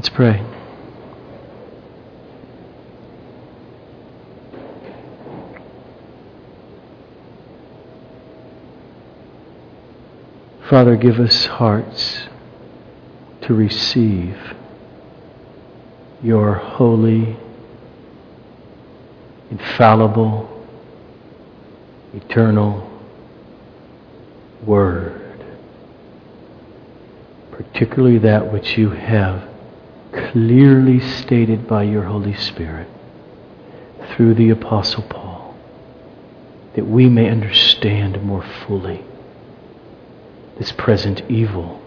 Let's pray. Father, give us hearts to receive your holy, infallible, eternal Word, particularly that which you have clearly stated by your Holy Spirit through the Apostle Paul, that we may understand more fully this present evil,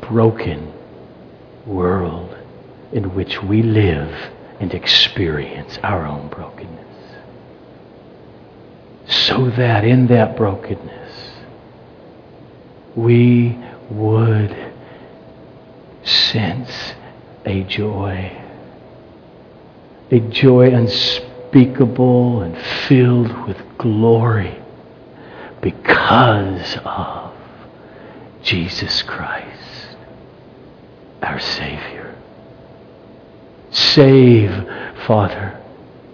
broken world in which we live and experience our own brokenness. So that in that brokenness, we would sense a joy, a joy unspeakable and filled with glory because of Jesus Christ, our Savior. Save, Father,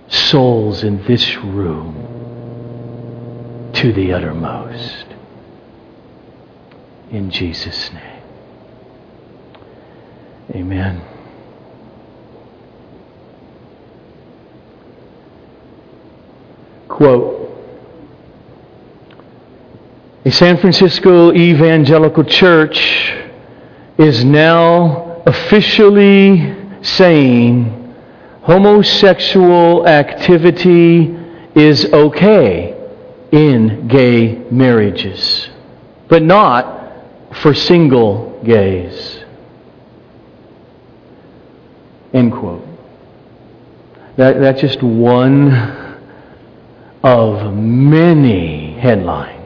souls in this room to the uttermost. In Jesus' name. Amen. Quote a San Francisco evangelical church is now officially saying homosexual activity is okay in gay marriages, but not for single gays. End quote. That, that's just one of many headlines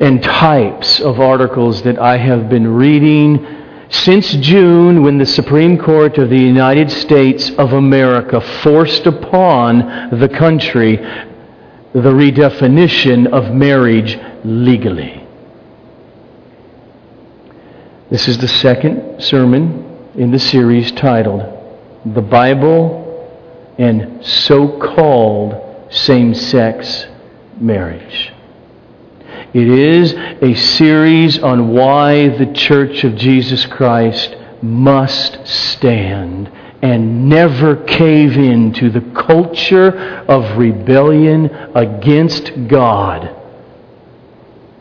and types of articles that I have been reading since June when the Supreme Court of the United States of America forced upon the country the redefinition of marriage legally. This is the second sermon in the series titled The Bible and So Called Same Sex Marriage. It is a series on why the Church of Jesus Christ must stand and never cave in to the culture of rebellion against God.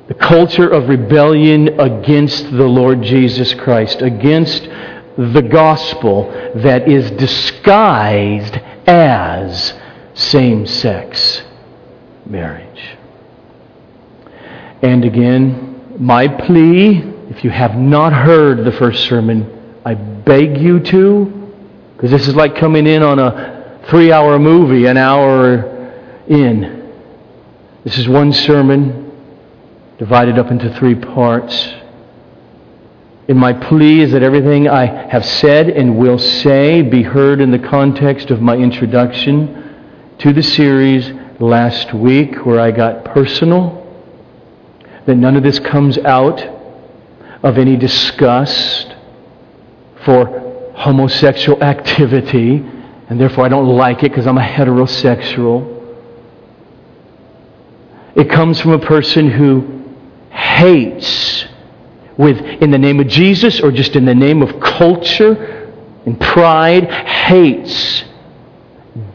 The culture of rebellion against the Lord Jesus Christ, against the gospel that is disguised as same sex marriage. And again, my plea, if you have not heard the first sermon, I beg you to, because this is like coming in on a three hour movie, an hour in. This is one sermon divided up into three parts. And my plea is that everything I have said and will say be heard in the context of my introduction to the series last week, where I got personal that none of this comes out of any disgust for homosexual activity, and therefore I don't like it because I'm a heterosexual. It comes from a person who hates with in the name of Jesus or just in the name of culture and pride hates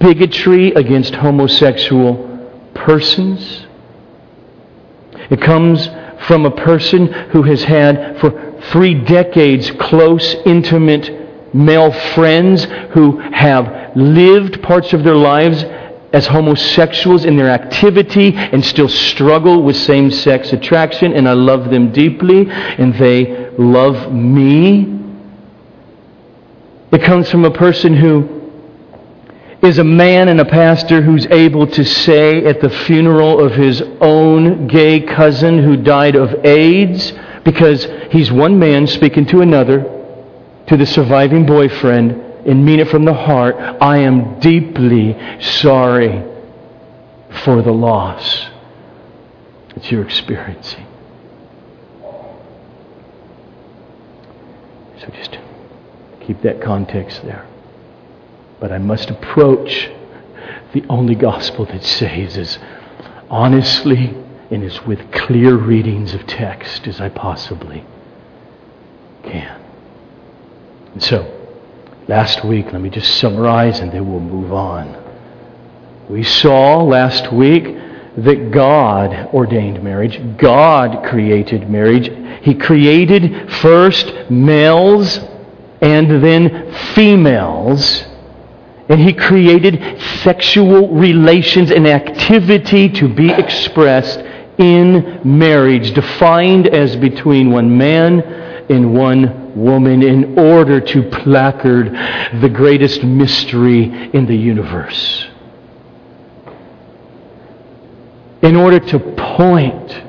bigotry against homosexual persons. It comes from a person who has had for three decades close, intimate male friends who have lived parts of their lives as homosexuals in their activity and still struggle with same sex attraction, and I love them deeply, and they love me. It comes from a person who is a man and a pastor who's able to say at the funeral of his own gay cousin who died of AIDS, because he's one man speaking to another, to the surviving boyfriend, and mean it from the heart, I am deeply sorry for the loss that you're experiencing. So just keep that context there. But I must approach the only gospel that saves as honestly and as with clear readings of text as I possibly can. And so, last week, let me just summarize and then we'll move on. We saw last week that God ordained marriage. God created marriage. He created first males and then females. And He created sexual relations and activity to be expressed in marriage, defined as between one man and one woman, in order to placard the greatest mystery in the universe. In order to point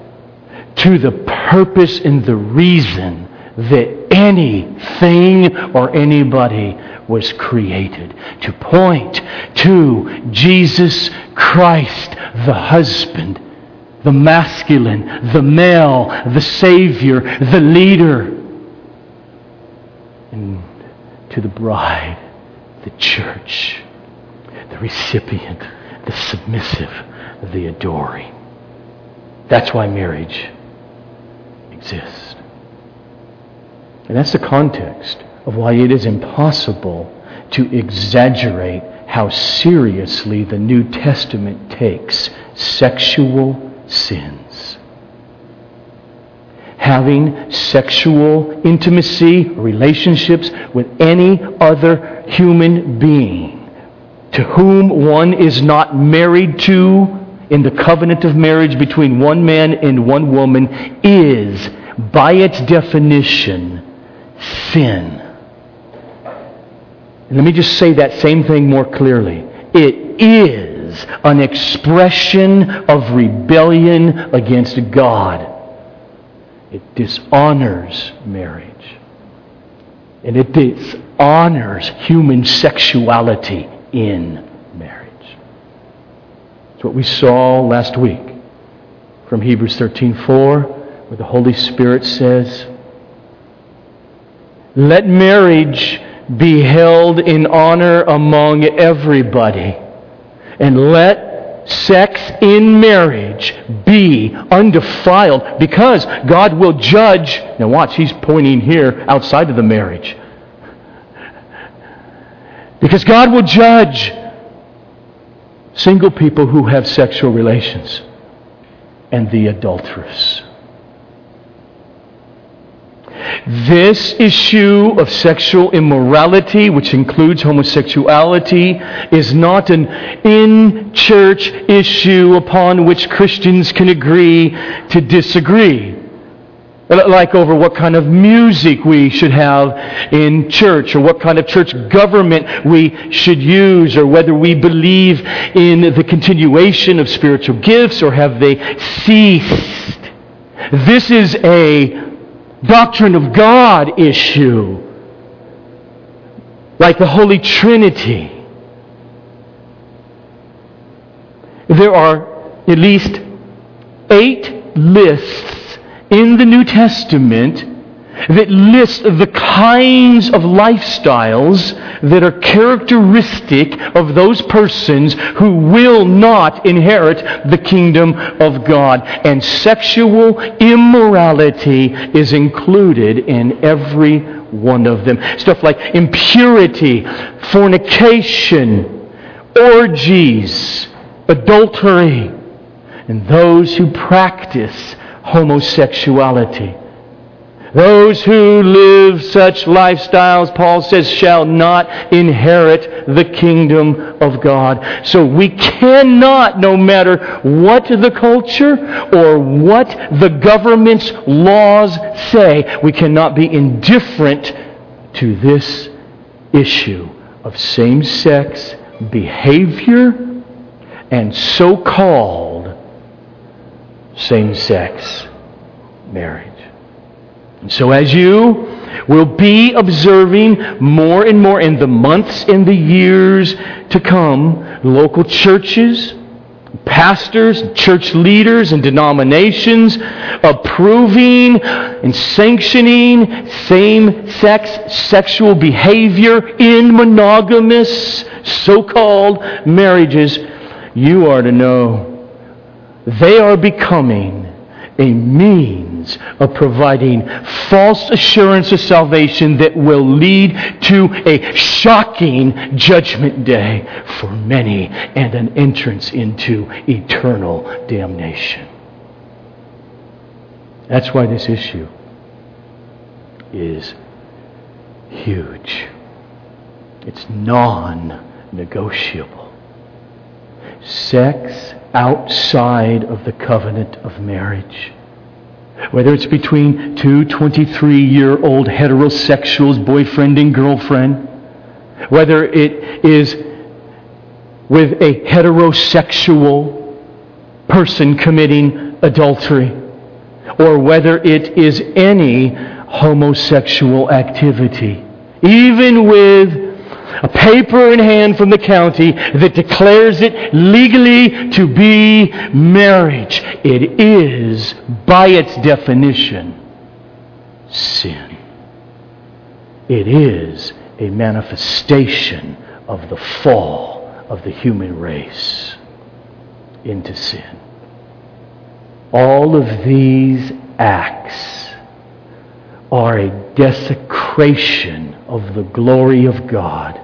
to the purpose and the reason that anything or anybody was created. To point to Jesus Christ, the husband, the masculine, the male, the Savior, the leader, and to the bride, the church, the recipient, the submissive, the adoring. That's why marriage exists. And that's the context of why it is impossible to exaggerate how seriously the New Testament takes sexual sins. Having sexual intimacy, relationships with any other human being to whom one is not married to in the covenant of marriage between one man and one woman is, by its definition, sin. Let me just say that same thing more clearly. It is an expression of rebellion against God. It dishonors marriage. And it dishonors human sexuality in marriage. It's what we saw last week from Hebrews 13:4, where the Holy Spirit says, "Let marriage be held in honor among everybody, and let sex in marriage be undefiled, because God will judge." Now watch, he's pointing here outside of the marriage. Because God will judge single people who have sexual relations and the adulteress. This issue of sexual immorality, which includes homosexuality, is not an in church issue upon which Christians can agree to disagree like over what kind of music we should have in church, or what kind of church government we should use, or whether we believe in the continuation of spiritual gifts, or have they ceased. This is a doctrine of God issue, like the Holy Trinity. There are at least eight lists in the New Testament that list the kinds of lifestyles that are characteristic of those persons who will not inherit the kingdom of God. And sexual immorality is included in every one of them. Stuff like impurity, fornication, orgies, adultery, and those who practice homosexuality. Those who live such lifestyles, Paul says, shall not inherit the kingdom of God. So we cannot, no matter what the culture or what the government's laws say, we cannot be indifferent to this issue of same sex behavior and so called same sex marriage. So, as you will be observing more and more in the months and the years to come, local churches, pastors, church leaders, and denominations approving and sanctioning same sex sexual behavior in monogamous so called marriages, you are to know they are becoming a means of providing false assurance of salvation that will lead to a shocking judgment day for many and an entrance into eternal damnation. That's why this issue is huge. It's non negotiable. Sex outside of the covenant of marriage. Whether it's between two 23 year old heterosexuals, boyfriend and girlfriend, whether it is with a heterosexual person committing adultery, or whether it is any homosexual activity, even with a paper in hand from the county that declares it legally to be marriage. It is, by its definition, sin. It is a manifestation of the fall of the human race into sin. All of these acts are a desecration of the glory of God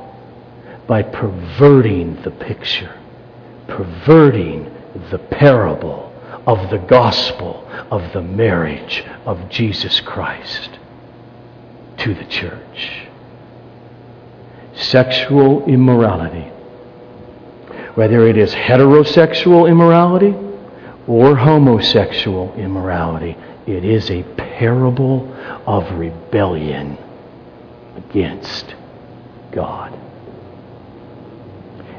by perverting the picture, perverting the parable of the gospel of the marriage of Jesus Christ to the church. Sexual immorality, whether it is heterosexual immorality or homosexual immorality, it is a parable of rebellion against God.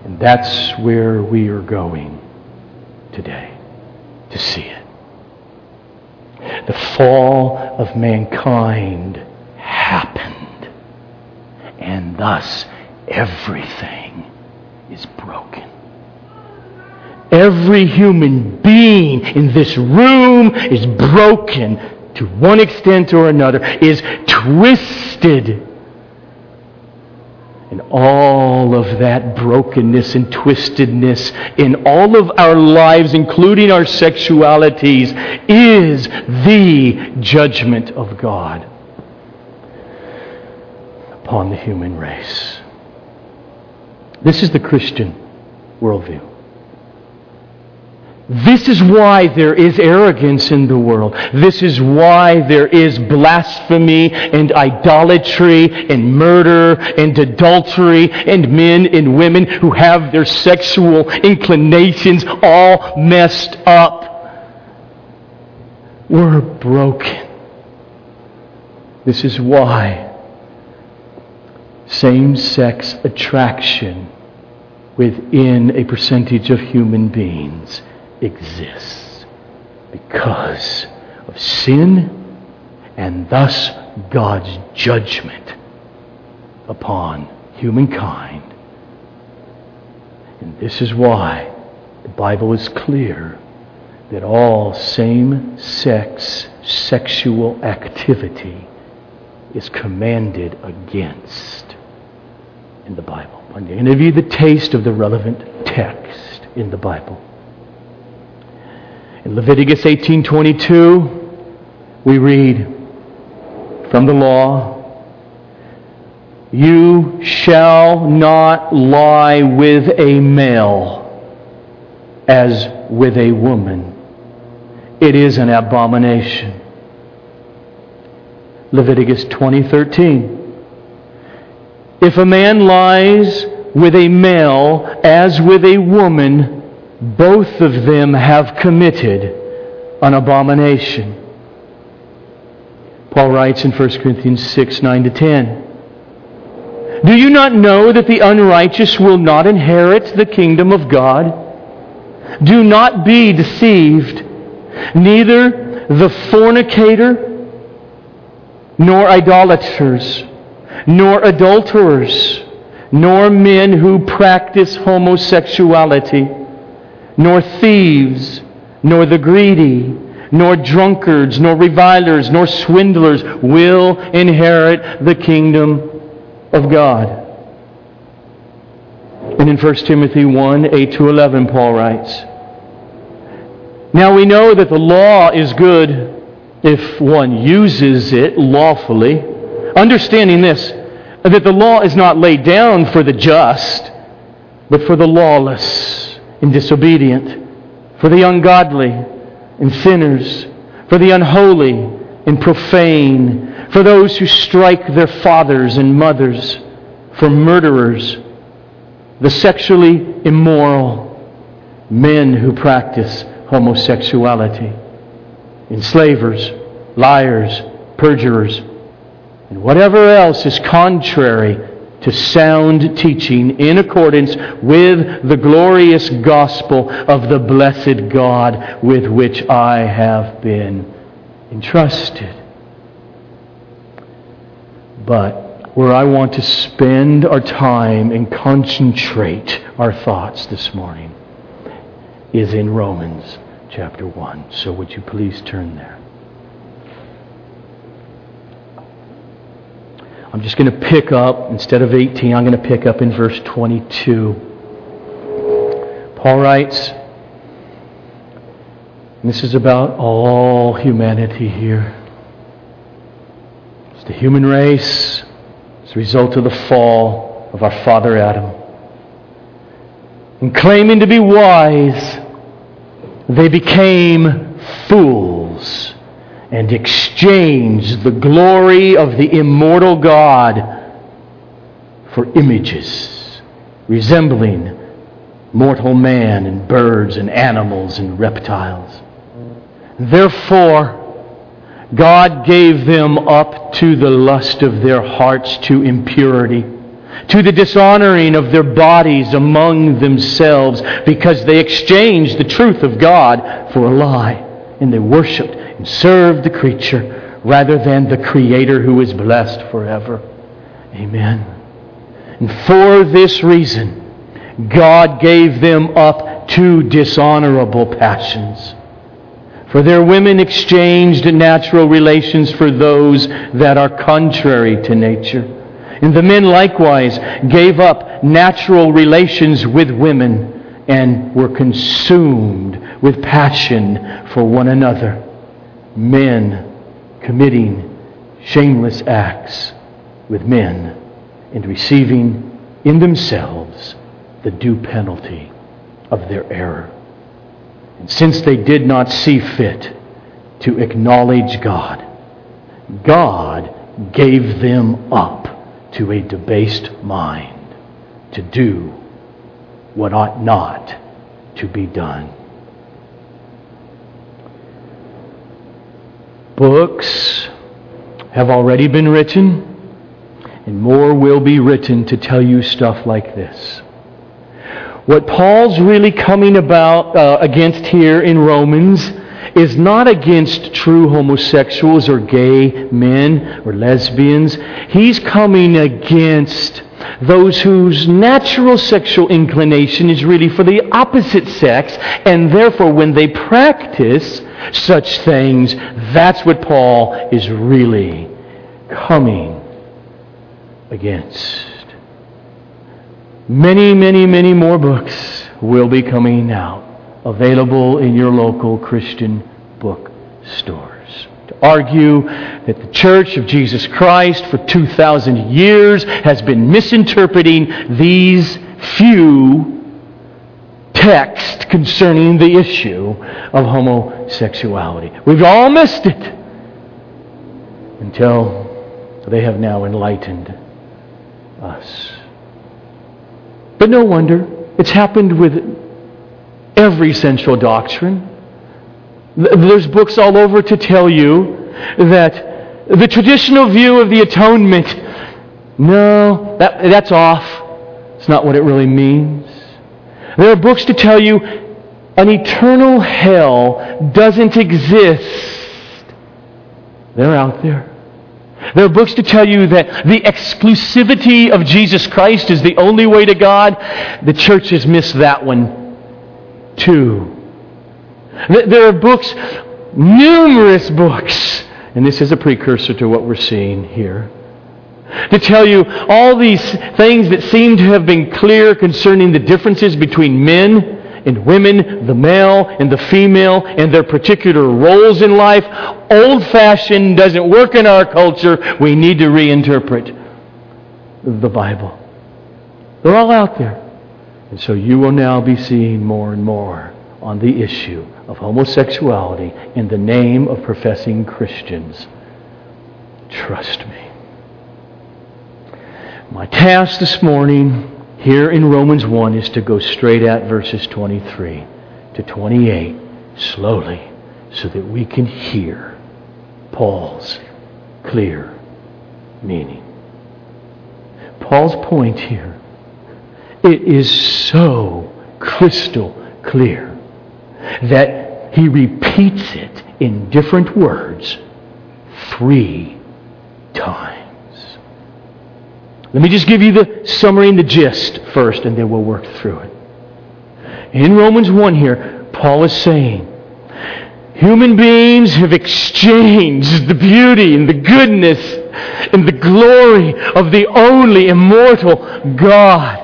And that's where we are going today to see it. The fall of mankind happened, and thus everything is broken. Every human being in this room is broken to one extent or another, is twisted and all of that brokenness and twistedness in all of our lives, including our sexualities, is the judgment of God upon the human race. This is the Christian worldview. This is why there is arrogance in the world. This is why there is blasphemy and idolatry and murder and adultery and men and women who have their sexual inclinations all messed up. We're broken. This is why same sex attraction within a percentage of human beings exists because of sin and thus God's judgment upon humankind. And this is why the Bible is clear that all same sex sexual activity is commanded against in the Bible. I'm going to give you the taste of the relevant text in the Bible. In Leviticus 18:22, we read from the law, "You shall not lie with a male as with a woman. It is an abomination." Leviticus 20:13. If a man lies with a male as with a woman, both of them have committed an abomination. Paul writes in 1 Corinthians 6 9 to 10. Do you not know that the unrighteous will not inherit the kingdom of God? Do not be deceived. Neither the fornicator, nor idolaters, nor adulterers, nor men who practice homosexuality nor thieves, nor the greedy, nor drunkards, nor revilers, nor swindlers will inherit the kingdom of God. And in 1 Timothy 1 8 to 11, Paul writes, Now we know that the law is good if one uses it lawfully, understanding this, that the law is not laid down for the just, but for the lawless and disobedient, for the ungodly and sinners, for the unholy and profane, for those who strike their fathers and mothers, for murderers the sexually immoral, men who practice homosexuality, enslavers, liars, perjurers, and whatever else is contrary to sound teaching in accordance with the glorious gospel of the blessed God with which I have been entrusted. But where I want to spend our time and concentrate our thoughts this morning is in Romans chapter 1. So would you please turn there? I'm just going to pick up, instead of 18, I'm going to pick up in verse 22. Paul writes, this is about all humanity here. It's the human race as a result of the fall of our father Adam. And claiming to be wise, they became fools and exchanged the glory of the immortal God for images resembling mortal man and birds and animals and reptiles. Therefore, God gave them up to the lust of their hearts to impurity, to the dishonoring of their bodies among themselves, because they exchanged the truth of God for a lie, and they worshiped and served the creature rather than the Creator who is blessed forever. Amen. And for this reason, God gave them up to dishonorable passions. For their women exchanged natural relations for those that are contrary to nature. And the men likewise gave up natural relations with women and were consumed with passion for one another. Men committing shameless acts with men and receiving in themselves the due penalty of their error. And since they did not see fit to acknowledge God, God gave them up to a debased mind to do what ought not to be done. Books have already been written, and more will be written to tell you stuff like this. What Paul's really coming about uh, against here in Romans is not against true homosexuals or gay men or lesbians. He's coming against those whose natural sexual inclination is really for the opposite sex, and therefore when they practice such things, that's what Paul is really coming against. Many, many, many more books will be coming out, available in your local Christian bookstores. To argue that the Church of Jesus Christ for 2,000 years has been misinterpreting these few texts concerning the issue of homosexuality. We've all missed it until they have now enlightened us. But no wonder. It's happened with every central doctrine. There's books all over to tell you that the traditional view of the atonement, no, that, that's off. It's not what it really means. There are books to tell you an eternal hell doesn't exist. They're out there. There are books to tell you that the exclusivity of Jesus Christ is the only way to God. The church has missed that one too. There are books numerous books. And this is a precursor to what we're seeing here. To tell you all these things that seem to have been clear concerning the differences between men and women, the male and the female, and their particular roles in life. Old fashioned doesn't work in our culture. We need to reinterpret the Bible. They're all out there. And so you will now be seeing more and more on the issue of homosexuality in the name of professing Christians. Trust me. My task this morning here in Romans 1 is to go straight at verses 23 to 28 slowly so that we can hear Paul's clear meaning. Paul's point here it is so crystal clear that he repeats it in different words three times. Let me just give you the summary and the gist first, and then we'll work through it. In Romans 1 here, Paul is saying, Human beings have exchanged the beauty and the goodness and the glory of the only immortal God.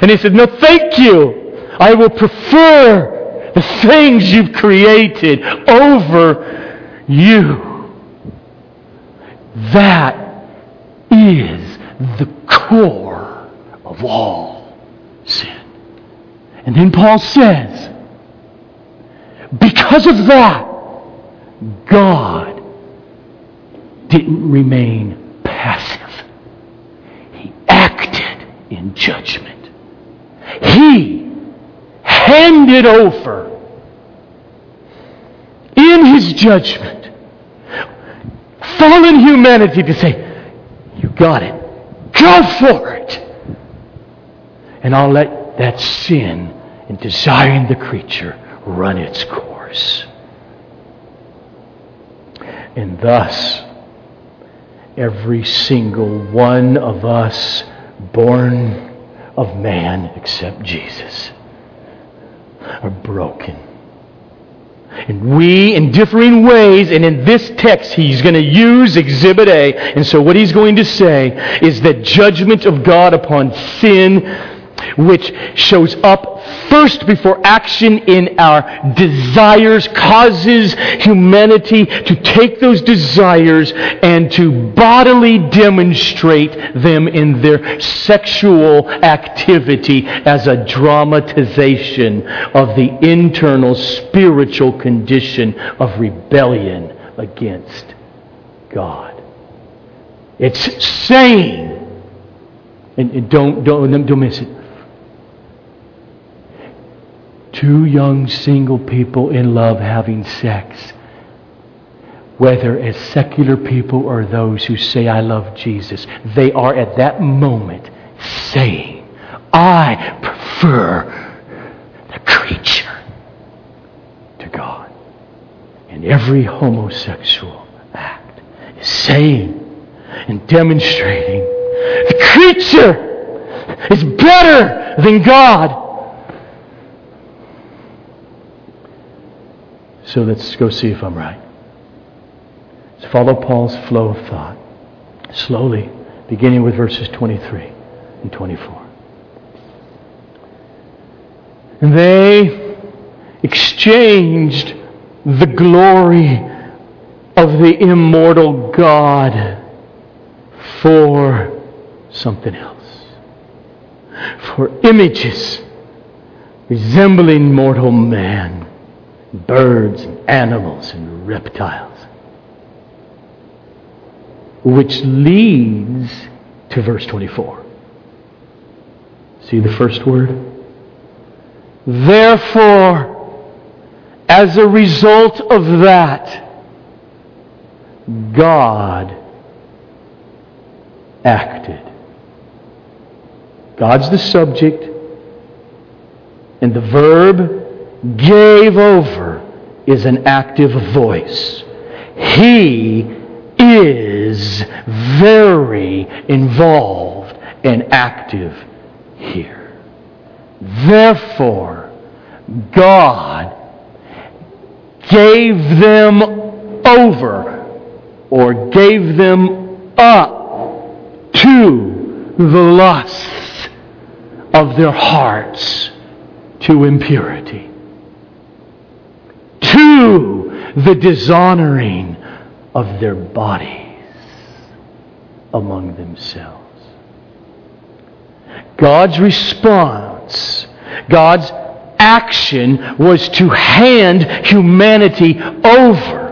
And he said, No, thank you. I will prefer the things you've created over you. That is the core of all sin. And then Paul says, because of that, God didn't remain passive. He acted in judgment. He handed over in his judgment fallen humanity to say, You got it. Go for it. And I'll let that sin and desiring the creature run its course. And thus, every single one of us born of man except Jesus are broken and we, in differing ways, and in this text, he's going to use Exhibit A. And so, what he's going to say is that judgment of God upon sin which shows up first before action in our desires, causes humanity to take those desires and to bodily demonstrate them in their sexual activity as a dramatization of the internal spiritual condition of rebellion against God. It's saying, and don't, don't, don't miss it two young single people in love having sex, whether as secular people or those who say, I love Jesus, they are at that moment saying, I prefer the creature to God. And every homosexual act is saying and demonstrating the creature is better than God. So let's go see if I'm right. Let's follow Paul's flow of thought slowly, beginning with verses 23 and 24. And they exchanged the glory of the immortal God for something else. For images resembling mortal man birds and animals and reptiles. Which leads to verse 24. See the first word? Therefore, as a result of that, God acted. God's the subject, and the verb gave over is an active voice. He is very involved and active here. Therefore, God gave them over or gave them up to the lusts of their hearts to impurity, the dishonoring of their bodies among themselves. God's response, God's action was to hand humanity over.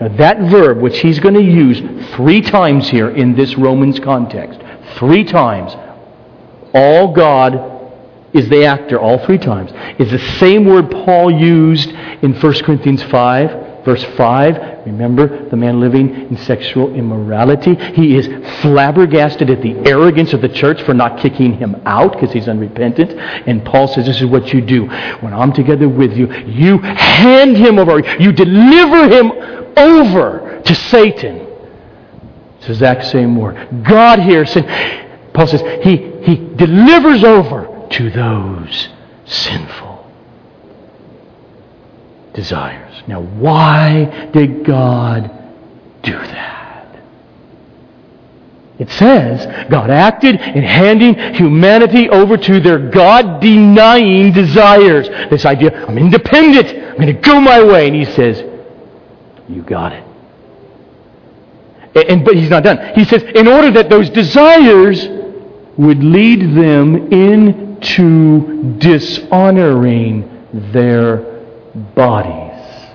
Now, that verb, which he's going to use three times here in this Romans context, three times, all God is the actor, all three times, is the same word Paul used in 1 Corinthians 5 Verse 5, remember the man living in sexual immorality? He is flabbergasted at the arrogance of the church for not kicking him out because he's unrepentant. And Paul says, This is what you do. When I'm together with you, you hand him over, you deliver him over to Satan. It's the exact same word. God here said, Paul says, He, he delivers over to those sinful desires. Now, why did God do that? It says God acted in handing humanity over to their God denying desires. This idea, I'm independent, I'm going to go my way. And He says, You got it. And, but He's not done. He says, in order that those desires would lead them into dishonoring their bodies.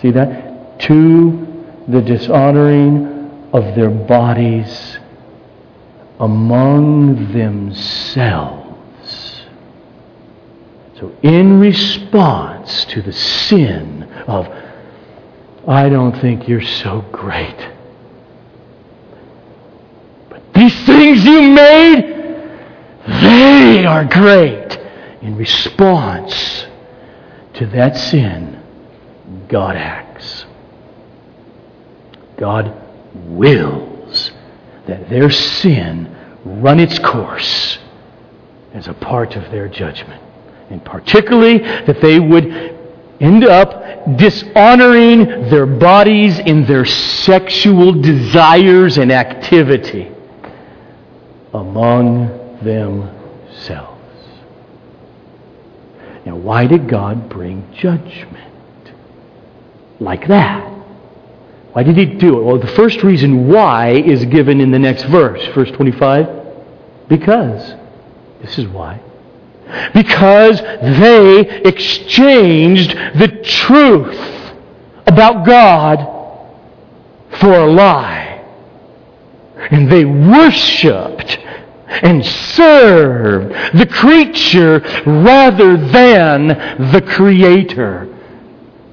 See that? To the dishonoring of their bodies among themselves. So, in response to the sin of, I don't think you're so great. These things you made, they are great. In response to that sin, God acts. God wills that their sin run its course as a part of their judgment. And particularly that they would end up dishonoring their bodies in their sexual desires and activity among themselves. Now, why did God bring judgment like that? Why did he do it? Well, the first reason why is given in the next verse, verse 25. Because. This is why. Because they exchanged the truth about God for a lie. And they worshiped and served the creature rather than the Creator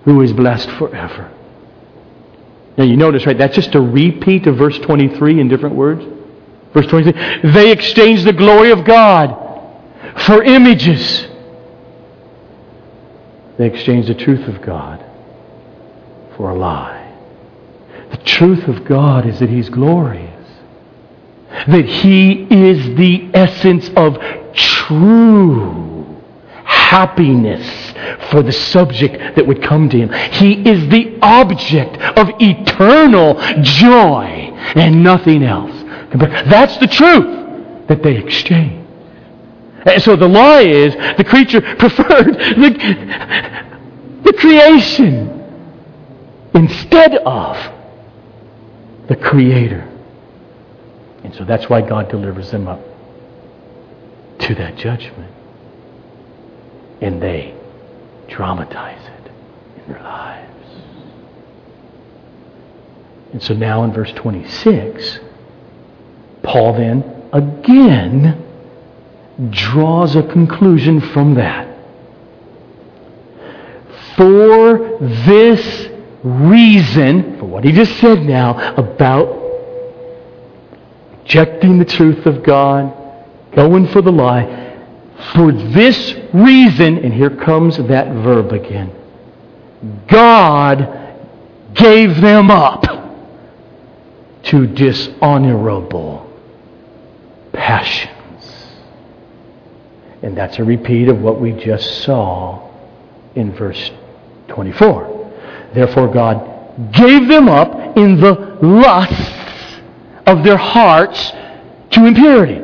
who is blessed forever. Now you notice, right, that's just a repeat of verse 23 in different words. Verse 23 they exchanged the glory of God for images. They exchanged the truth of God for a lie. The truth of God is that He's glorious that He is the essence of true happiness for the subject that would come to Him. He is the object of eternal joy and nothing else. That's the truth that they exchange. And so the lie is the creature preferred the, the creation instead of the Creator. And so that's why God delivers them up to that judgment. And they dramatize it in their lives. And so now in verse 26, Paul then again draws a conclusion from that. For this reason, for what he just said now about rejecting the truth of God, going for the lie. For this reason, and here comes that verb again God gave them up to dishonorable passions. And that's a repeat of what we just saw in verse 24. Therefore, God gave them up in the lusts of their hearts to impurity.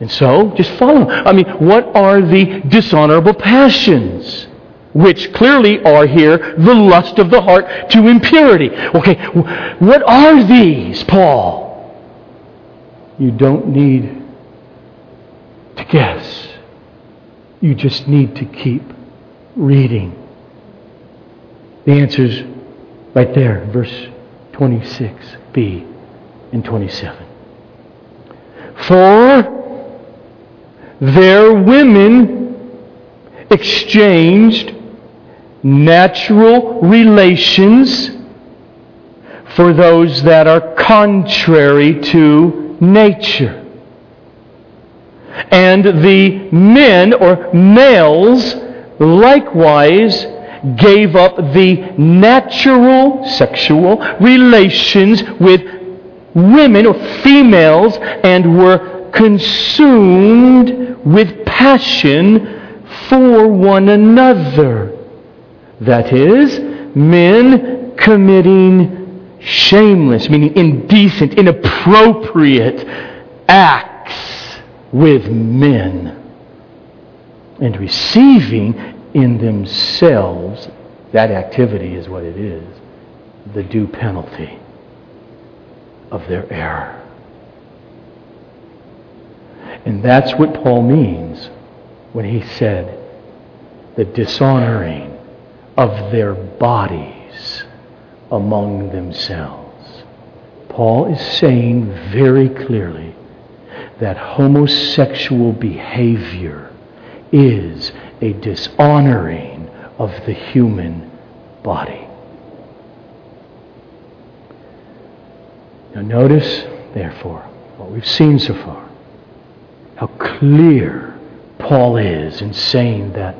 And so, just follow. I mean, what are the dishonorable passions? Which clearly are here the lust of the heart to impurity. Okay, what are these, Paul? You don't need to guess. You just need to keep reading. The answer's right there, verse 26b and 27. For their women exchanged natural relations for those that are contrary to nature. And the men or males likewise gave up the natural sexual relations with women or females and were consumed with passion for one another. That is, men committing shameless, meaning indecent, inappropriate acts with men and receiving in themselves that activity is what it is the due penalty of their error. And that's what Paul means when he said the dishonoring of their bodies among themselves. Paul is saying very clearly that homosexual behavior is a dishonoring of the human body. Now, notice, therefore, what we've seen so far, how clear Paul is in saying that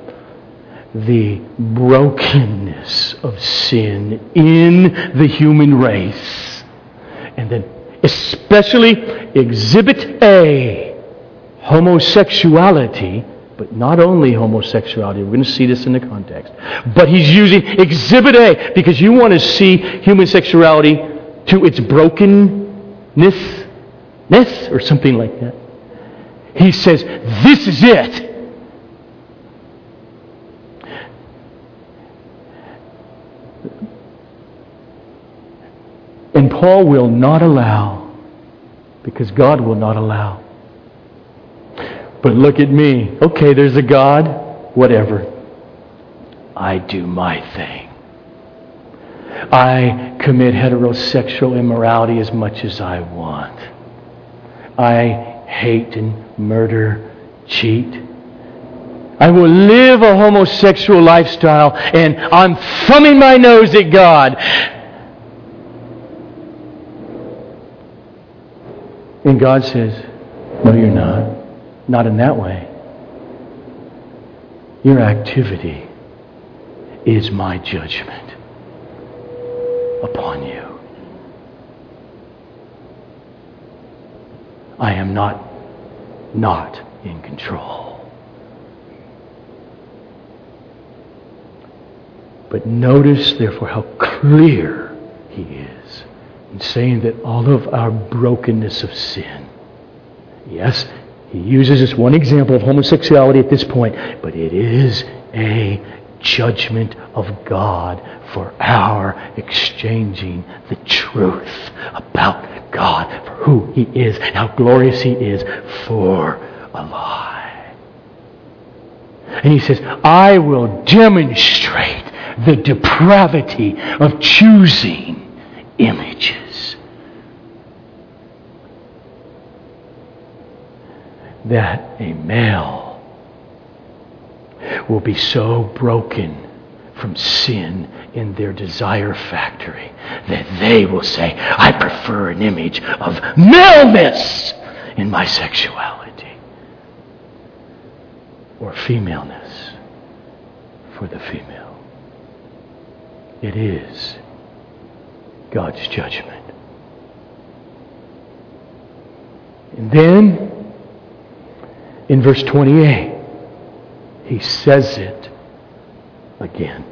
the brokenness of sin in the human race. And then, especially Exhibit A, homosexuality, but not only homosexuality. We're going to see this in the context. But he's using Exhibit A because you want to see human sexuality to its brokenness, or something like that. He says, This is it. And Paul will not allow, because God will not allow. But look at me. Okay, there's a God. Whatever. I do my thing. I commit heterosexual immorality as much as I want. I hate and murder, cheat. I will live a homosexual lifestyle and I'm thumbing my nose at God. And God says, No, you're not. Not in that way. Your activity is my judgment upon you. I am not not in control. But notice, therefore, how clear he is in saying that all of our brokenness of sin, yes, he uses this one example of homosexuality at this point, but it is a judgment of God for our exchanging the truth about God, for who He is, how glorious He is, for a lie. And He says, I will demonstrate the depravity of choosing images. That a male will be so broken from sin in their desire factory that they will say, I prefer an image of maleness in my sexuality or femaleness for the female. It is God's judgment. And then, in verse 28, he says it again.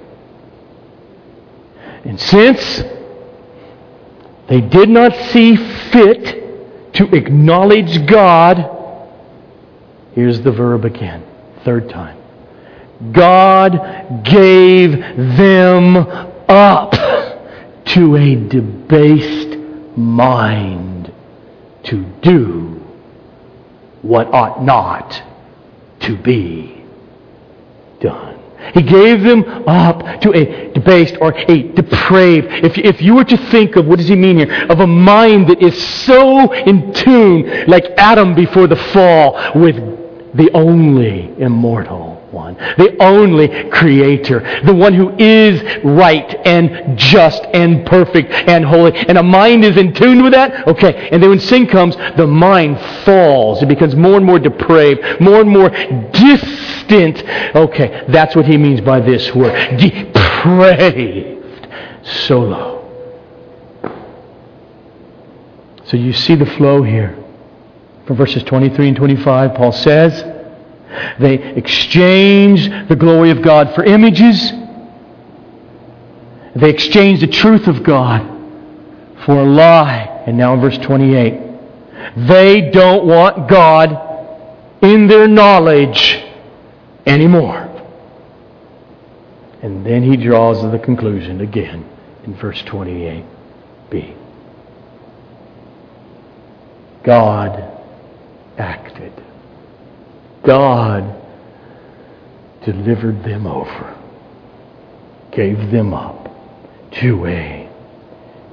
And since they did not see fit to acknowledge God, here's the verb again, third time. God gave them up to a debased mind to do what ought not to be done. He gave them up to a debased or a depraved. If, if you were to think of, what does he mean here? Of a mind that is so in tune, like Adam before the fall, with the only immortal one, the only creator, the one who is right and just and perfect and holy. And a mind is in tune with that? Okay. And then when sin comes, the mind falls. It becomes more and more depraved, more and more distant. Okay. That's what he means by this word. Depraved. So low. So you see the flow here. From verses 23 and 25, Paul says, they exchange the glory of God for images. They exchange the truth of God for a lie. And now in verse 28, they don't want God in their knowledge anymore. And then he draws the conclusion again in verse 28b. God acted. God delivered them over, gave them up to a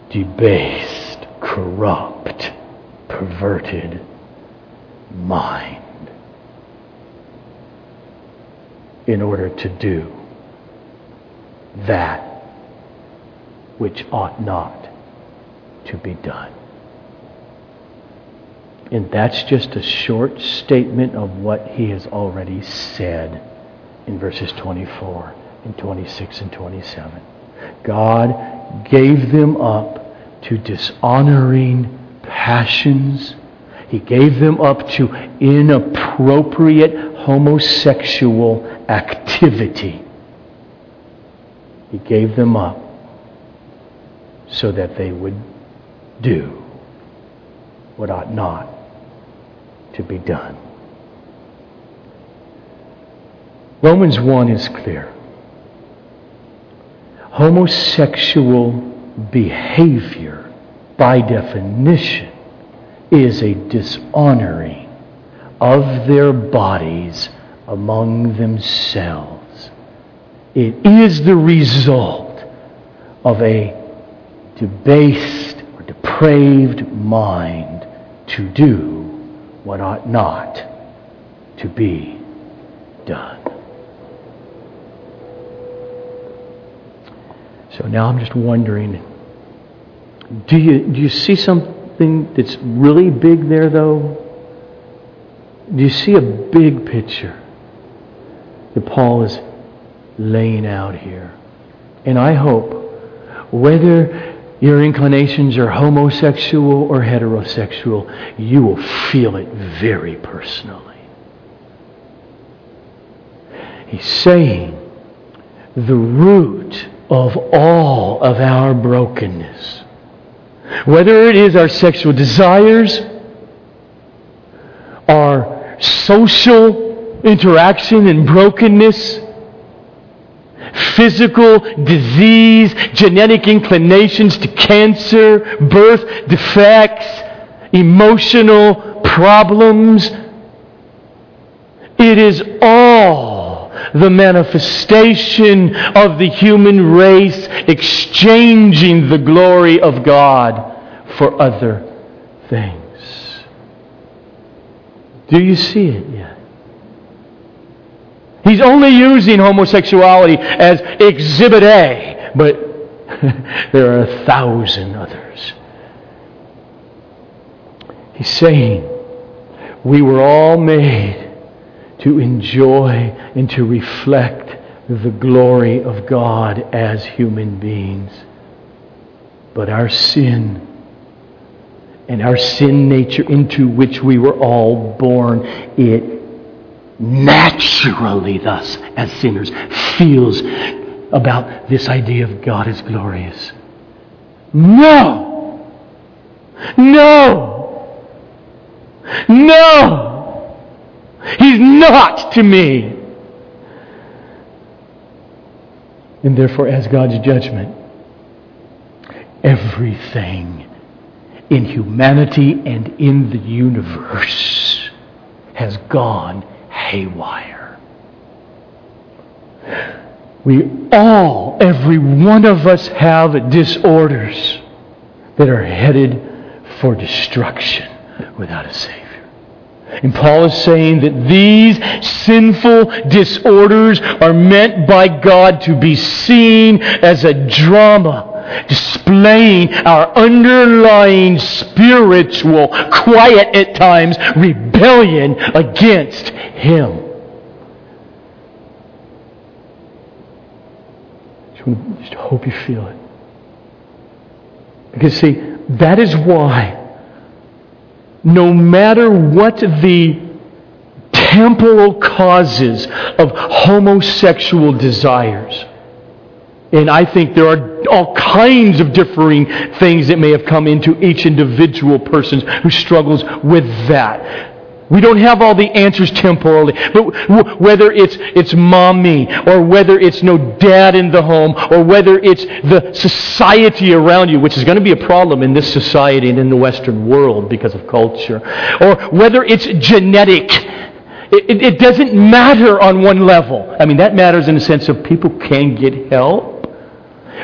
debased, corrupt, perverted mind in order to do that which ought not to be done. And that's just a short statement of what he has already said in verses 24 and 26 and 27. God gave them up to dishonoring passions. He gave them up to inappropriate homosexual activity. He gave them up so that they would do what ought not to be done. Romans 1 is clear. Homosexual behavior, by definition, is a dishonoring of their bodies among themselves. It is the result of a debased or depraved mind to do what ought not to be done. So now I'm just wondering do you, do you see something that's really big there, though? Do you see a big picture that Paul is laying out here? And I hope, whether your inclinations are homosexual or heterosexual, you will feel it very personally. He's saying the root of all of our brokenness, whether it is our sexual desires, our social interaction and brokenness, physical disease, genetic inclinations to cancer, birth defects, emotional problems. It is all the manifestation of the human race exchanging the glory of God for other things. Do you see it yet? He's only using homosexuality as exhibit A, but there are a thousand others. He's saying we were all made to enjoy and to reflect the glory of God as human beings. But our sin and our sin nature into which we were all born, it naturally, thus, as sinners, feels about this idea of God as glorious. No! No! No! He's not to me. And therefore, as God's judgment, everything in humanity and in the universe has gone haywire. We all, every one of us, have disorders that are headed for destruction without a Savior. And Paul is saying that these sinful disorders are meant by God to be seen as a drama displaying our underlying spiritual, quiet at times, rebellion against Him. Just hope you feel it. Because, see, that is why no matter what the temporal causes of homosexual desires, and I think there are all kinds of differing things that may have come into each individual person who struggles with that. We don't have all the answers temporally, but whether it's, it's mommy, or whether it's no dad in the home, or whether it's the society around you, which is going to be a problem in this society and in the Western world because of culture, or whether it's genetic, it, it, it doesn't matter on one level. I mean, that matters in the sense of people can get help.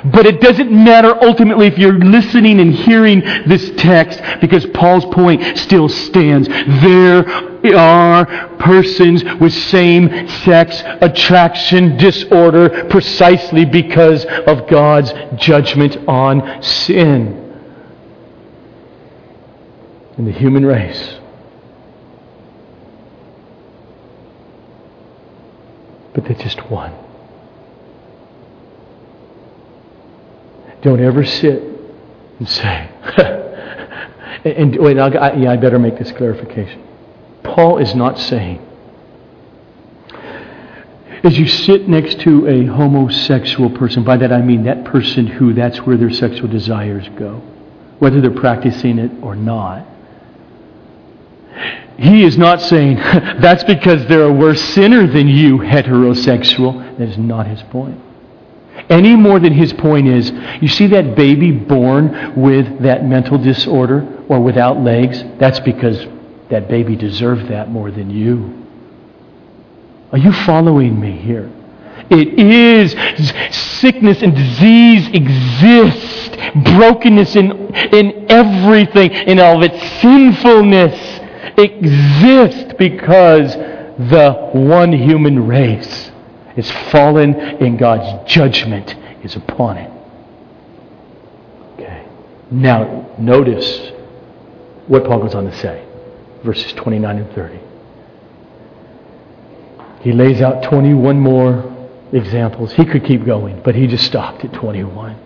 But it doesn't matter ultimately if you're listening and hearing this text because Paul's point still stands. There are persons with same sex attraction disorder precisely because of God's judgment on sin in the human race. But they're just one. Don't ever sit and say, and, and, wait, I, yeah, I better make this clarification. Paul is not saying, as you sit next to a homosexual person, by that I mean that person who that's where their sexual desires go, whether they're practicing it or not. He is not saying that's because they're a worse sinner than you, heterosexual. That is not his point any more than his point is you see that baby born with that mental disorder or without legs? That's because that baby deserved that more than you. Are you following me here? It is sickness and disease exist, brokenness in, in everything, in all of its sinfulness exist because the one human race is fallen and God's judgment is upon it. Okay. Now, notice what Paul goes on to say. Verses 29 and 30. He lays out 21 more examples. He could keep going, but he just stopped at 21.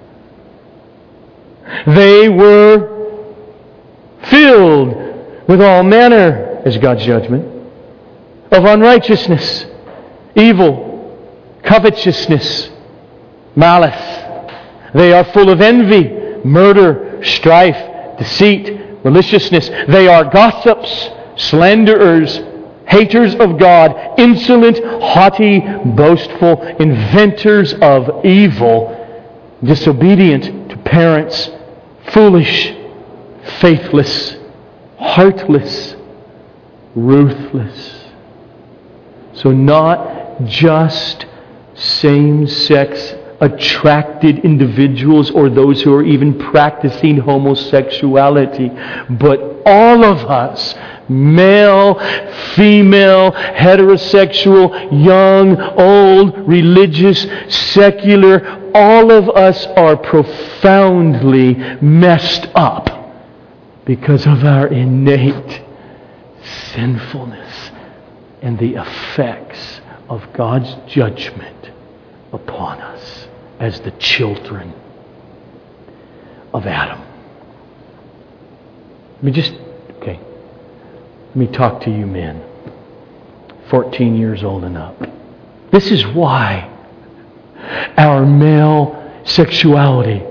They were filled with all manner, as God's judgment, of unrighteousness, evil, covetousness, malice. They are full of envy, murder, strife, deceit, maliciousness. They are gossips, slanderers, haters of God, insolent, haughty, boastful, inventors of evil, disobedient to parents, foolish, faithless, heartless, ruthless. So, not just same sex attracted individuals or those who are even practicing homosexuality, but all of us, male, female, heterosexual, young, old, religious, secular, all of us are profoundly messed up because of our innate sinfulness and the effects of God's judgment upon us as the children of Adam. Let me just, okay, let me talk to you men, 14 years old and up. This is why our male sexuality,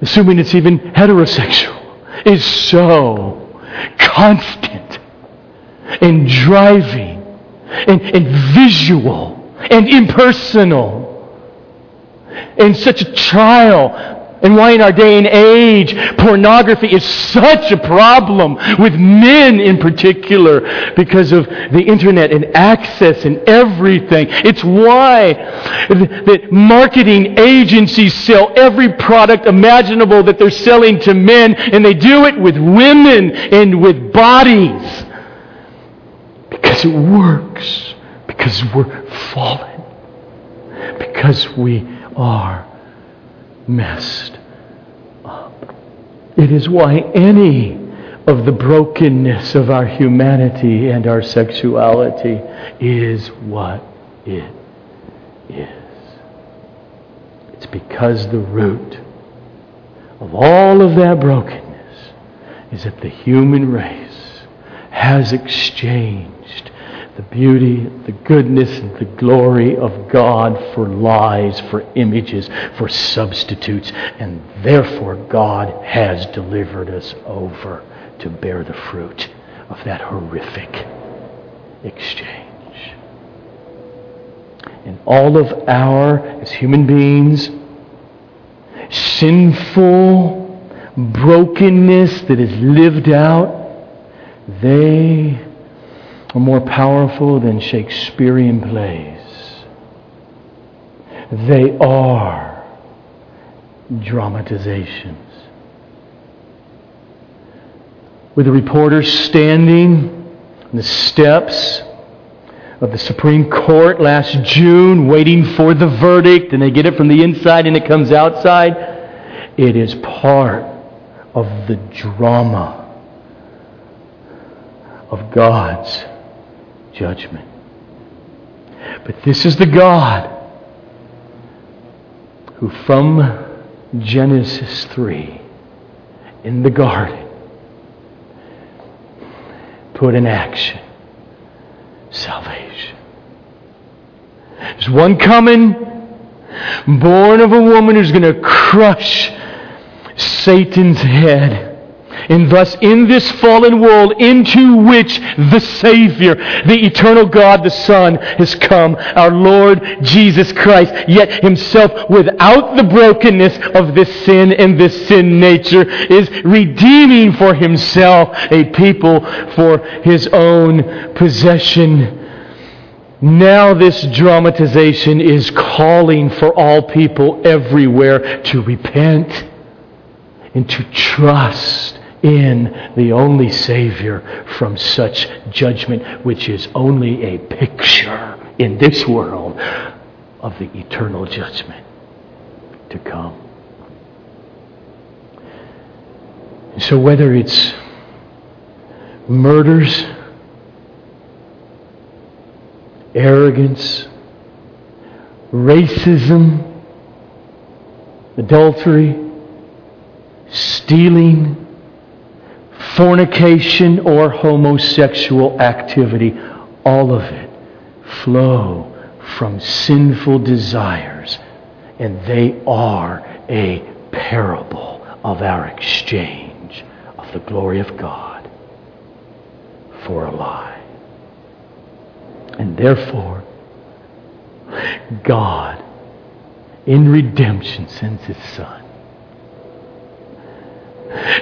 assuming it's even heterosexual, is so constant and driving and, and visual and impersonal and such a trial and why in our day and age pornography is such a problem with men in particular because of the internet and access and everything. It's why that marketing agencies sell every product imaginable that they're selling to men and they do it with women and with bodies because it works because we're fallen because we are messed up. It is why any of the brokenness of our humanity and our sexuality is what it is. It's because the root of all of that brokenness is that the human race has exchanged the beauty, the goodness, and the glory of God for lies, for images, for substitutes. And therefore, God has delivered us over to bear the fruit of that horrific exchange. And all of our, as human beings, sinful brokenness that is lived out, they are more powerful than Shakespearean plays. They are dramatizations. With the reporters standing on the steps of the Supreme Court last June waiting for the verdict, and they get it from the inside and it comes outside, it is part of the drama of God's judgment. But this is the God who, from Genesis 3, in the garden, put in action salvation. There's one coming, born of a woman who's going to crush Satan's head and thus, in this fallen world into which the Savior, the eternal God, the Son, has come, our Lord Jesus Christ, yet Himself without the brokenness of this sin and this sin nature, is redeeming for Himself a people for His own possession. Now, this dramatization is calling for all people everywhere to repent and to trust in the only Savior from such judgment, which is only a picture in this world of the eternal judgment to come. So, whether it's murders, arrogance, racism, adultery, stealing, fornication, or homosexual activity, all of it flow from sinful desires, and they are a parable of our exchange of the glory of God for a lie. And therefore, God, in redemption, sends His Son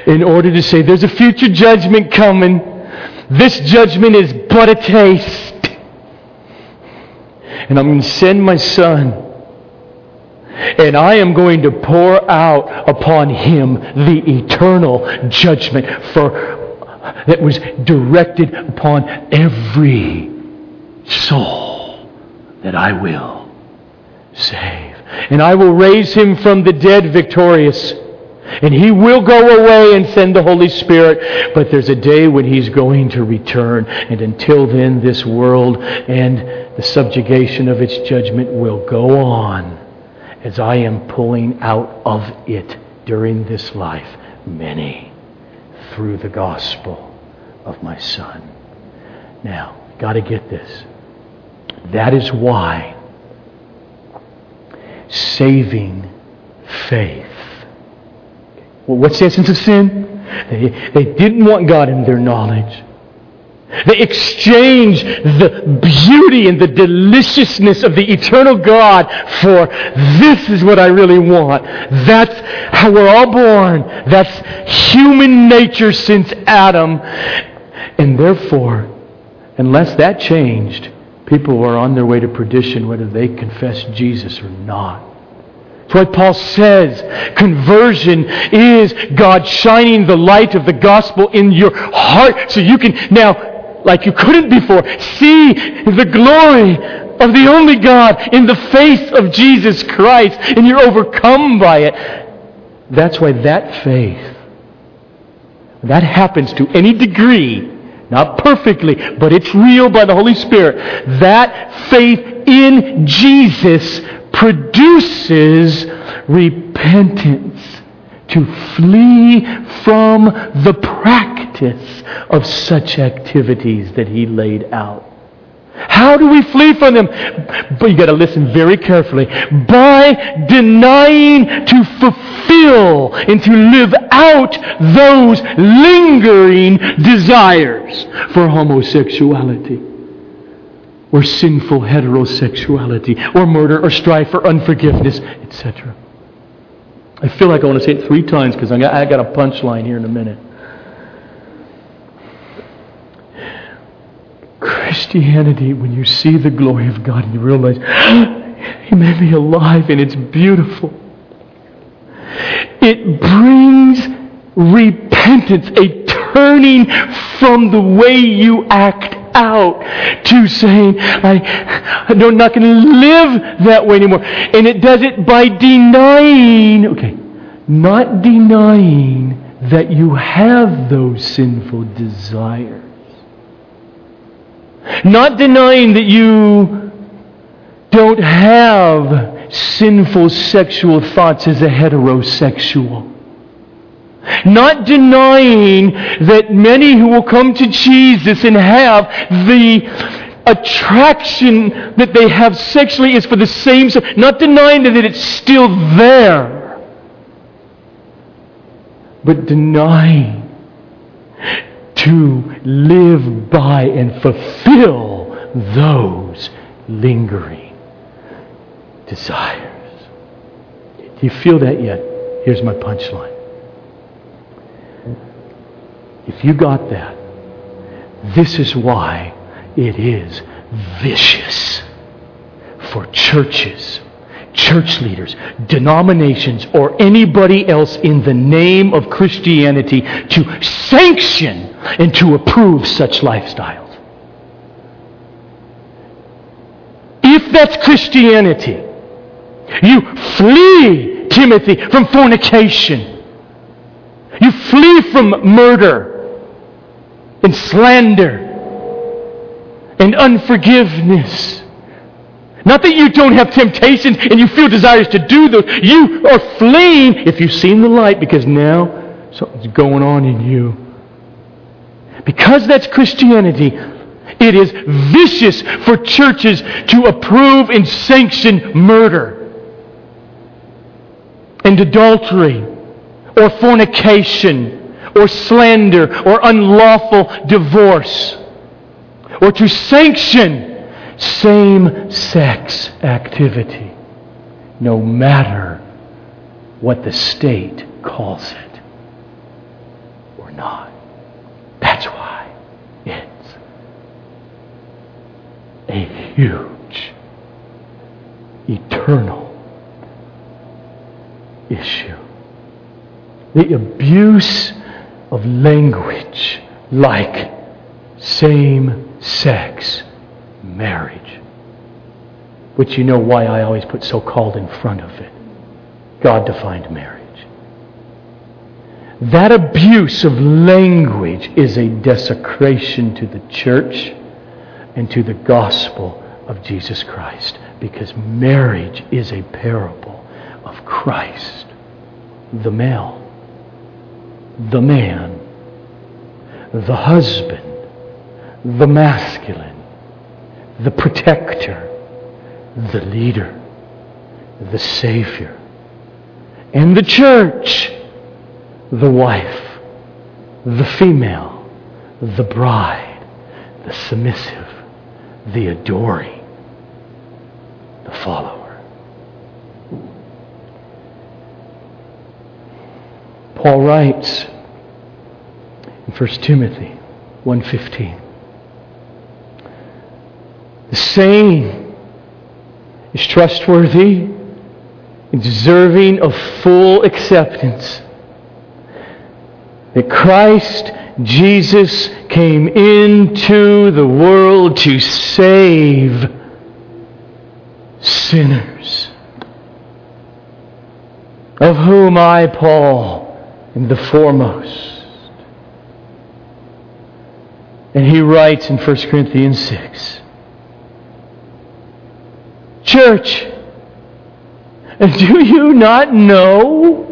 in order to say there's a future judgment coming. This judgment is but a taste. And I'm going to send my son. And I am going to pour out upon him the eternal judgment for that was directed upon every soul that I will save. And I will raise him from the dead victorious. And he will go away and send the Holy Spirit. But there's a day when he's going to return. And until then, this world and the subjugation of its judgment will go on as I am pulling out of it during this life many through the gospel of my Son. Now, got to get this. That is why saving faith. Well, what's the essence of sin? They, they didn't want God in their knowledge. They exchanged the beauty and the deliciousness of the eternal God for this is what I really want. That's how we're all born. That's human nature since Adam. And therefore, unless that changed, people were on their way to perdition whether they confessed Jesus or not. What Paul says. Conversion is God shining the light of the gospel in your heart so you can now like you couldn't before. See the glory of the only God in the face of Jesus Christ, and you're overcome by it. That's why that faith, that happens to any degree, not perfectly, but it's real by the Holy Spirit. That faith in Jesus produces repentance to flee from the practice of such activities that he laid out. How do we flee from them? But you got to listen very carefully. By denying to fulfill and to live out those lingering desires for homosexuality or sinful heterosexuality or murder or strife or unforgiveness, etc. I feel like I want to say it three times because I got, I got a punchline here in a minute. Christianity, when you see the glory of God and you realize, He made me alive and it's beautiful, it brings repentance, a turning from the way you act out to saying, I, I'm not going to live that way anymore. And it does it by denying, okay, not denying that you have those sinful desires. Not denying that you don't have sinful sexual thoughts as a heterosexual. Not denying that many who will come to Jesus and have the attraction that they have sexually is for the same, not denying that it's still there, but denying to live by and fulfill those lingering desires. Do you feel that yet? Here's my punchline. If you got that, this is why it is vicious for churches, church leaders, denominations, or anybody else in the name of Christianity to sanction and to approve such lifestyles. If that's Christianity, you flee, Timothy, from fornication. You flee from murder and slander and unforgiveness. Not that you don't have temptations and you feel desires to do those. You are fleeing if you've seen the light because now something's going on in you. Because that's Christianity, it is vicious for churches to approve and sanction murder and adultery or fornication or slander or unlawful divorce or to sanction same sex activity, no matter what the state calls it or not. That's why it's a huge, eternal issue the abuse of language like same sex marriage. Which you know why I always put so called in front of it. God defined marriage. That abuse of language is a desecration to the church and to the gospel of Jesus Christ because marriage is a parable of Christ, the male the man, the husband, the masculine, the protector, the leader, the Savior. And the church, the wife, the female, the bride, the submissive, the adoring, the follower. Paul writes in 1 Timothy 1:15 The saying is trustworthy and deserving of full acceptance that Christ Jesus came into the world to save sinners, of whom I, Paul, am the foremost. And he writes in 1 Corinthians 6 Church, do you not know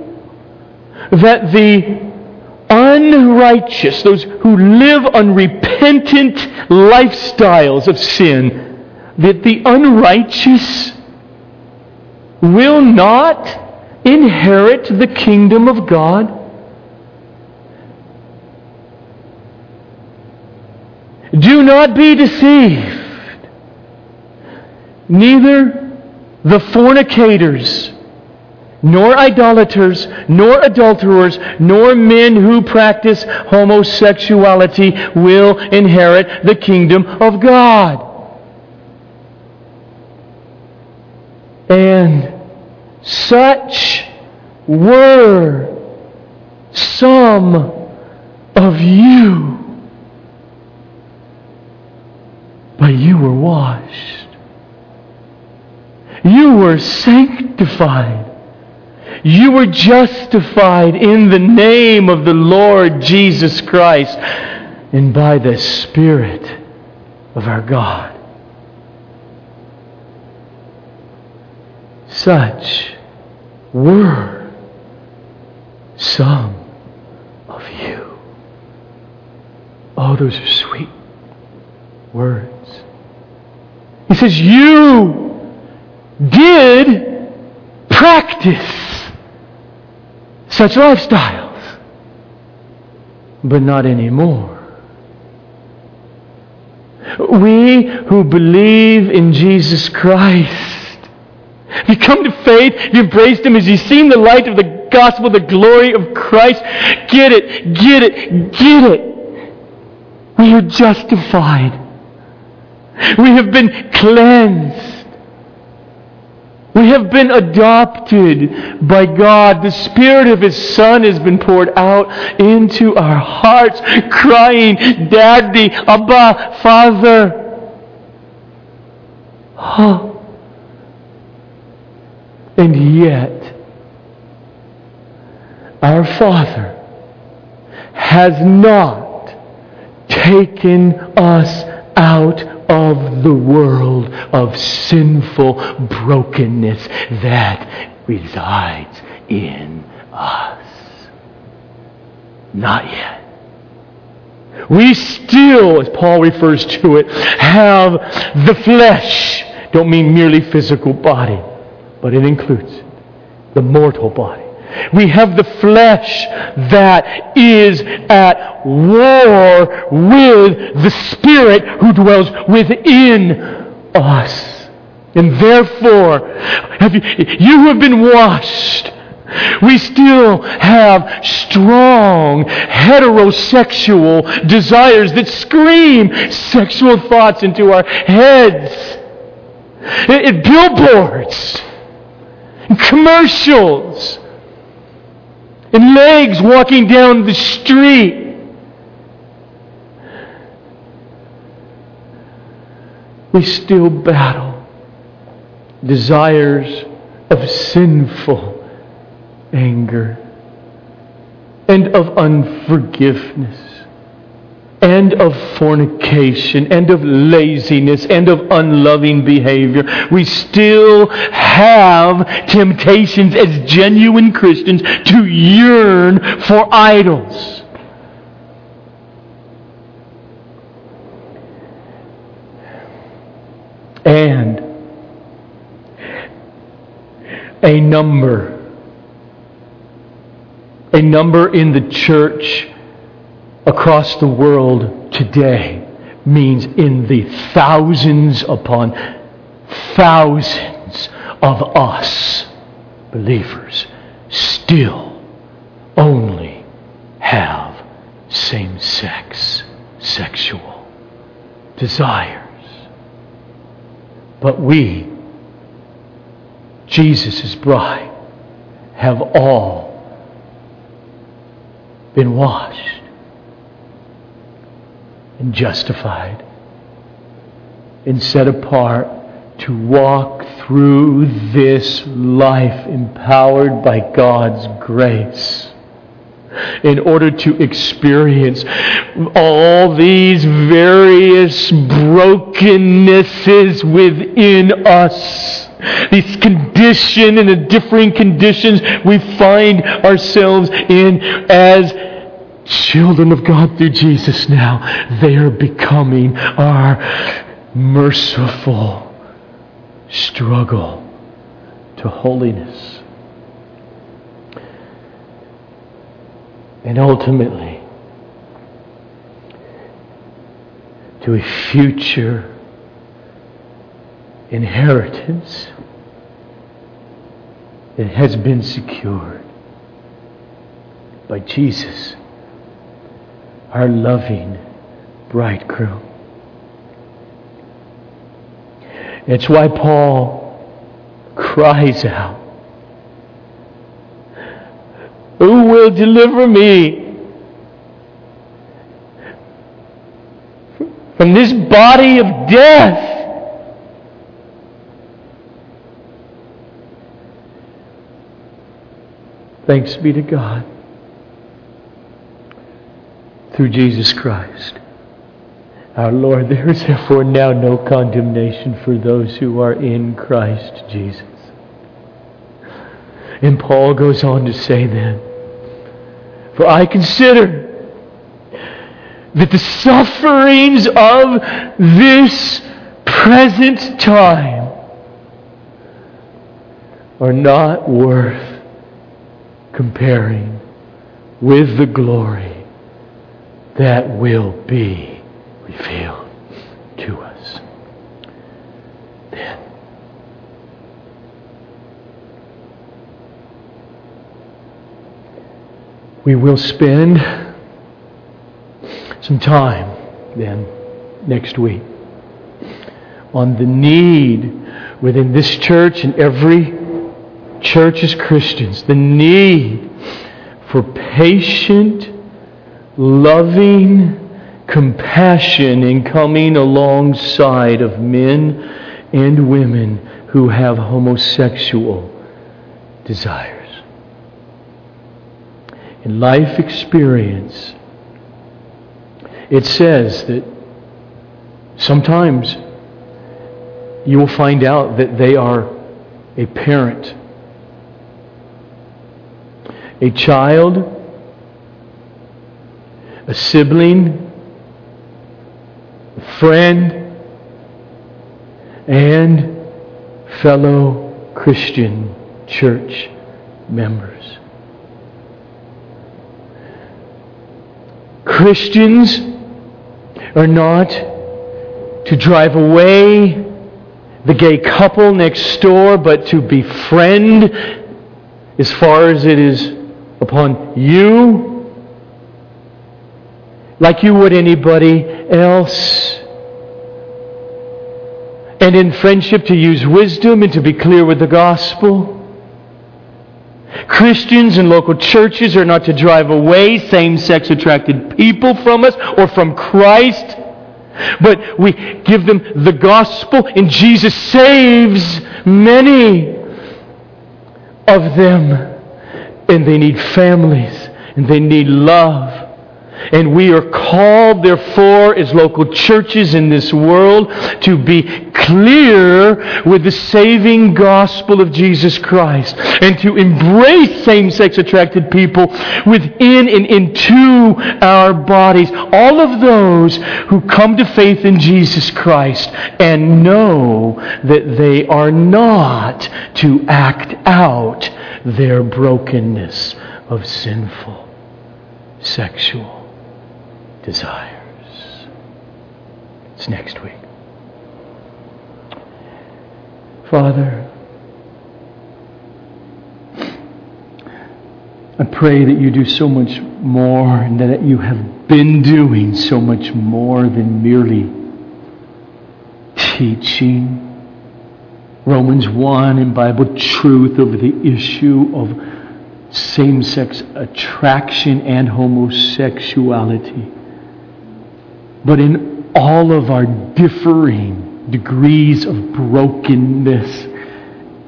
that the unrighteous, those who live unrepentant lifestyles of sin, that the unrighteous will not inherit the kingdom of God? Do not be deceived. Neither the fornicators, nor idolaters, nor adulterers, nor men who practice homosexuality will inherit the kingdom of God. And such were some of you. But you were washed. You were sanctified. You were justified in the name of the Lord Jesus Christ and by the Spirit of our God. Such were some of you. Oh, those are sweet words. He says, You did practice such lifestyles, but not anymore. We who believe in Jesus Christ, if you come to faith, you embraced Him as you've seen the light of the gospel, the glory of Christ, get it, get it, get it. We are justified. We have been cleansed. We have been adopted by God. The Spirit of His Son has been poured out into our hearts, crying, Daddy, Abba, Father. Oh. And yet, our Father has not taken us out of the world of sinful brokenness that resides in us. Not yet. We still, as Paul refers to it, have the flesh. Don't mean merely physical body, but it includes the mortal body. We have the flesh that is at war with the Spirit who dwells within us. And therefore, have you, you have been washed. We still have strong heterosexual desires that scream sexual thoughts into our heads. It, it billboards, commercials and legs walking down the street. We still battle desires of sinful anger and of unforgiveness and of fornication and of laziness and of unloving behavior. We still have temptations as genuine Christians to yearn for idols. And a number. A number in the church across the world today means in the thousands upon thousands of us believers still only have same sex sexual desires. But we, Jesus' bride, have all been washed and justified and set apart to walk through this life empowered by God's grace in order to experience all these various brokennesses within us. These condition and the differing conditions we find ourselves in as children of God through Jesus now. They are becoming our merciful struggle to holiness. And ultimately, to a future inheritance that has been secured by Jesus, our loving bridegroom. It's why Paul cries out, Who will deliver me from this body of death? Thanks be to God through Jesus Christ. Our Lord, there is therefore now no condemnation for those who are in Christ Jesus. And Paul goes on to say then, For I consider that the sufferings of this present time are not worth comparing with the glory that will be revealed to us. Then, we will spend some time then next week on the need within this church and every church as Christians, the need for patient, loving, compassion in coming alongside of men and women who have homosexual desires. In life experience, it says that sometimes you will find out that they are a parent, a child, a sibling, a friend, and fellow Christian church members. Christians are not to drive away the gay couple next door, but to befriend as far as it is upon you, like you would anybody else and in friendship to use wisdom and to be clear with the gospel. Christians and local churches are not to drive away same sex attracted people from us or from Christ, but we give them the gospel, and Jesus saves many of them. And they need families, and they need love, And we are called, therefore, as local churches in this world, to be clear with the saving gospel of Jesus Christ and to embrace same sex attracted people within and into our bodies. All of those who come to faith in Jesus Christ and know that they are not to act out their brokenness of sinful sexual desires. It's next week. Father, I pray that you do so much more and that you have been doing so much more than merely teaching Romans 1 and Bible truth over the issue of same sex attraction and homosexuality but in all of our differing degrees of brokenness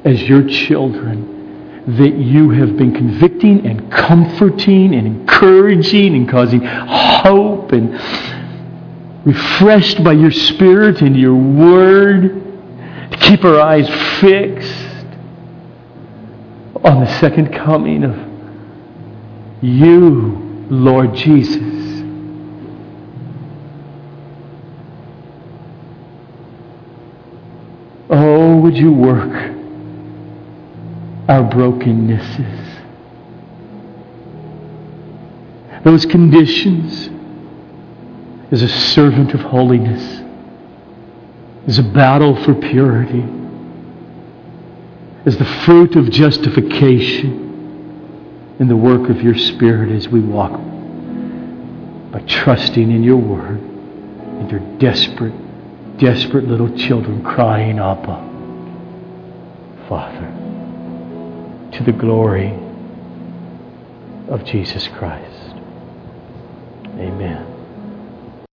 as your children, that you have been convicting and comforting and encouraging and causing hope and refreshed by your Spirit and your Word to keep our eyes fixed on the second coming of you, Lord Jesus. Oh, would you work our brokennesses? Those conditions as a servant of holiness, as a battle for purity, as the fruit of justification in the work of your Spirit as we walk by trusting in your word and your desperate desperate little children crying, Abba, Father, to the glory of Jesus Christ. Amen.